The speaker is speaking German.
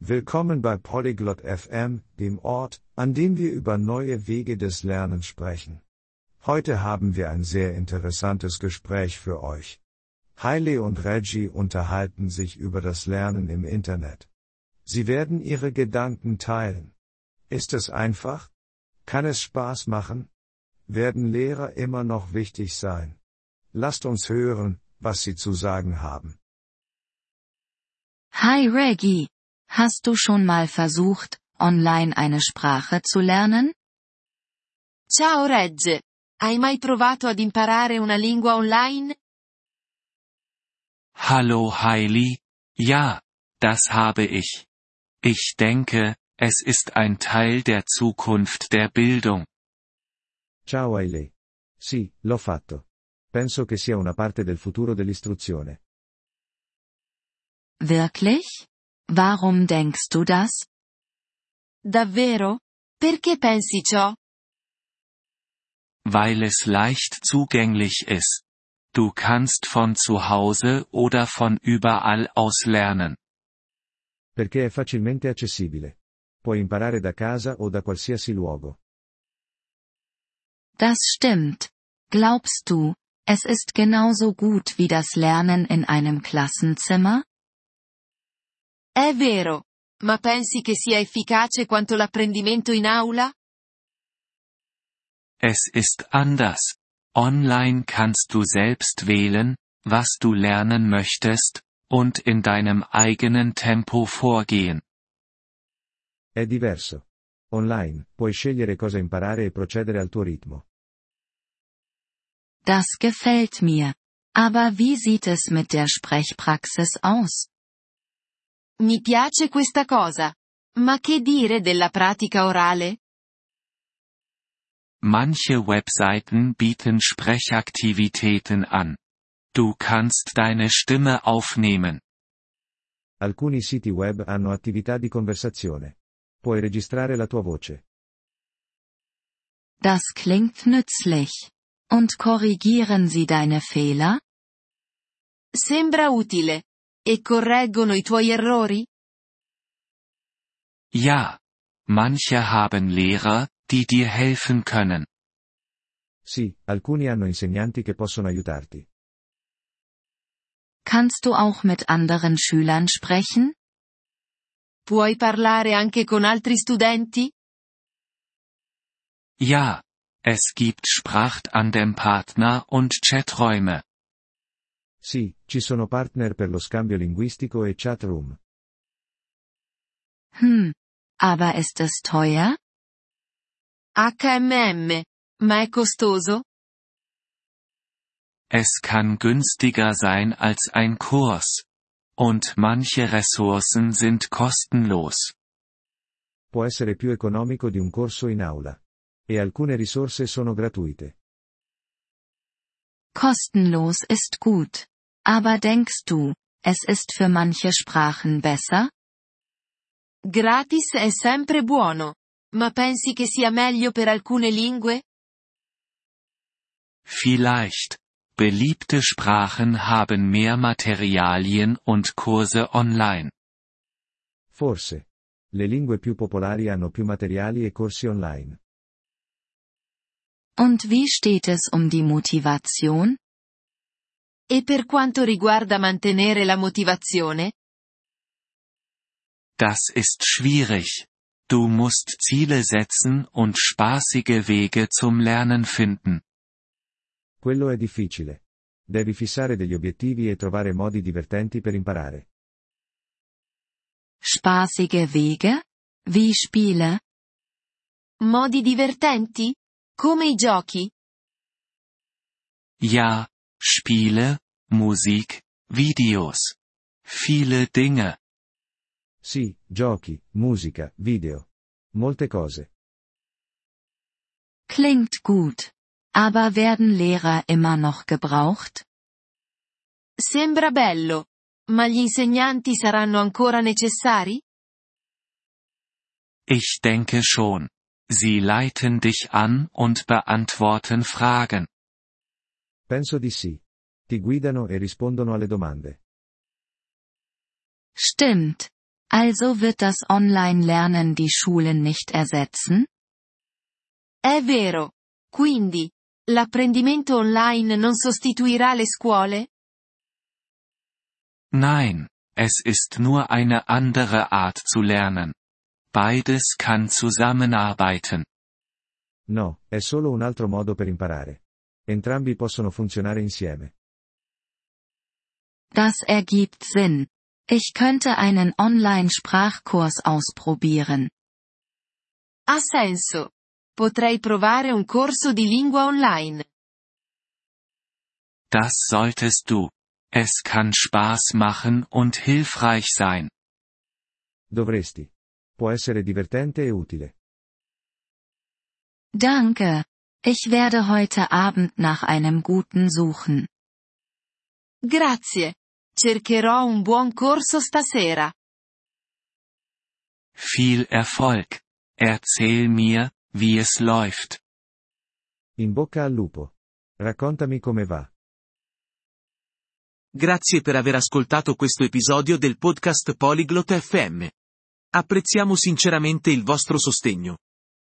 Willkommen bei Polyglot FM, dem Ort, an dem wir über neue Wege des Lernens sprechen. Heute haben wir ein sehr interessantes Gespräch für euch. Haile und Reggie unterhalten sich über das Lernen im Internet. Sie werden ihre Gedanken teilen. Ist es einfach? Kann es Spaß machen? Werden Lehrer immer noch wichtig sein? Lasst uns hören, was sie zu sagen haben. Hi Reggie. Hast du schon mal versucht, online eine Sprache zu lernen? Ciao Reg. Hai mai provato ad imparare una lingua online? Hallo Hailey. Ja, das habe ich. Ich denke, es ist ein Teil der Zukunft der Bildung. Ciao Hailey. Sì, l'ho fatto. Penso che sia una parte del futuro dell'istruzione. Wirklich? Warum denkst du das? Davvero? Perché pensi ciò? Weil es leicht zugänglich ist. Du kannst von zu Hause oder von überall aus lernen. Perché è facilmente accessibile. Puoi imparare da casa o da qualsiasi luogo. Das stimmt. Glaubst du, es ist genauso gut wie das Lernen in einem Klassenzimmer? È vero. Ma pensi che sia efficace quanto l'apprendimento in aula? Es ist anders. Online kannst du selbst wählen, was du lernen möchtest, und in deinem eigenen Tempo vorgehen. È diverso. Online, puoi scegliere cosa imparare e procedere al tuo ritmo. Das gefällt mir. Aber wie sieht es mit der Sprechpraxis aus? Mi piace questa cosa. Ma che dire della pratica orale? Manche Webseiten bieten Sprechaktivitäten an. Du kannst deine Stimme aufnehmen. Alcuni siti web hanno attività di conversazione. Puoi registrare la tua voce. Das klingt nützlich. Und korrigieren sie deine Fehler? Sembra utile. E correggono i tuoi errori? Ja. Manche haben Lehrer, die dir helfen können. Sì, alcuni hanno insegnanti che possono aiutarti. Kannst du auch mit anderen Schülern sprechen? Puoi parlare anche con altri studenti? Ja. Es gibt Sprachtandem-Partner und Chaträume. Sì, ci sono partner per lo scambio linguistico e chat room. Hm. Aber ist es teuer? HMM. Ma è costoso? Es kann günstiger sein als ein Kurs. Und manche Ressourcen sind kostenlos. Può essere più economico di un corso in aula. E alcune risorse sono gratuite. Kostenlos ist gut. Aber denkst du, es ist für manche Sprachen besser? Gratis è sempre buono. Ma pensi che sia meglio per alcune lingue? Vielleicht. Beliebte Sprachen haben mehr Materialien und Kurse online. Forse. Le lingue più popolari hanno più materiali e corsi online. Und wie steht es um die Motivation? E per quanto riguarda mantenere la motivazione? Das ist schwierig. Du musst Ziele setzen und spaßige Wege zum Lernen finden. Quello è difficile. Devi fissare degli obiettivi e trovare modi divertenti per imparare. Spaßige Wege? Wie Spiele? Modi divertenti? Come i giochi? Ja, Spiele, Musik, Videos. Viele Dinge. Sì, giochi, musica, video. Molte cose. Klingt gut. Aber werden Lehrer immer noch gebraucht? Sembra bello. Ma gli insegnanti saranno ancora necessari? Ich denke schon. Sie leiten dich an und beantworten Fragen. Penso di sì. Ti guidano e rispondono alle domande. Stimmt. Also wird das Online-Lernen die Schulen nicht ersetzen? È vero. Quindi, l'apprendimento online non sostituirà le scuole? Nein, es ist nur eine andere Art zu lernen. Beides kann zusammenarbeiten. No, è solo un altro modo per imparare. Entrambi possono funzionare insieme. Das ergibt Sinn. Ich könnte einen Online-Sprachkurs ausprobieren. Ha senso. Potrei provare un corso di lingua online. Das solltest du. Es kann Spaß machen und hilfreich sein. Dovresti. Può essere divertente e utile. Danke. Ich werde heute Abend nach einem guten suchen. Grazie. Cercherò un buon corso stasera. Viel Erfolg. Erzähl mir, wie es läuft. In bocca al lupo. Raccontami come va. Grazie per aver ascoltato questo episodio del podcast Polyglot FM. Apprezziamo sinceramente il vostro sostegno.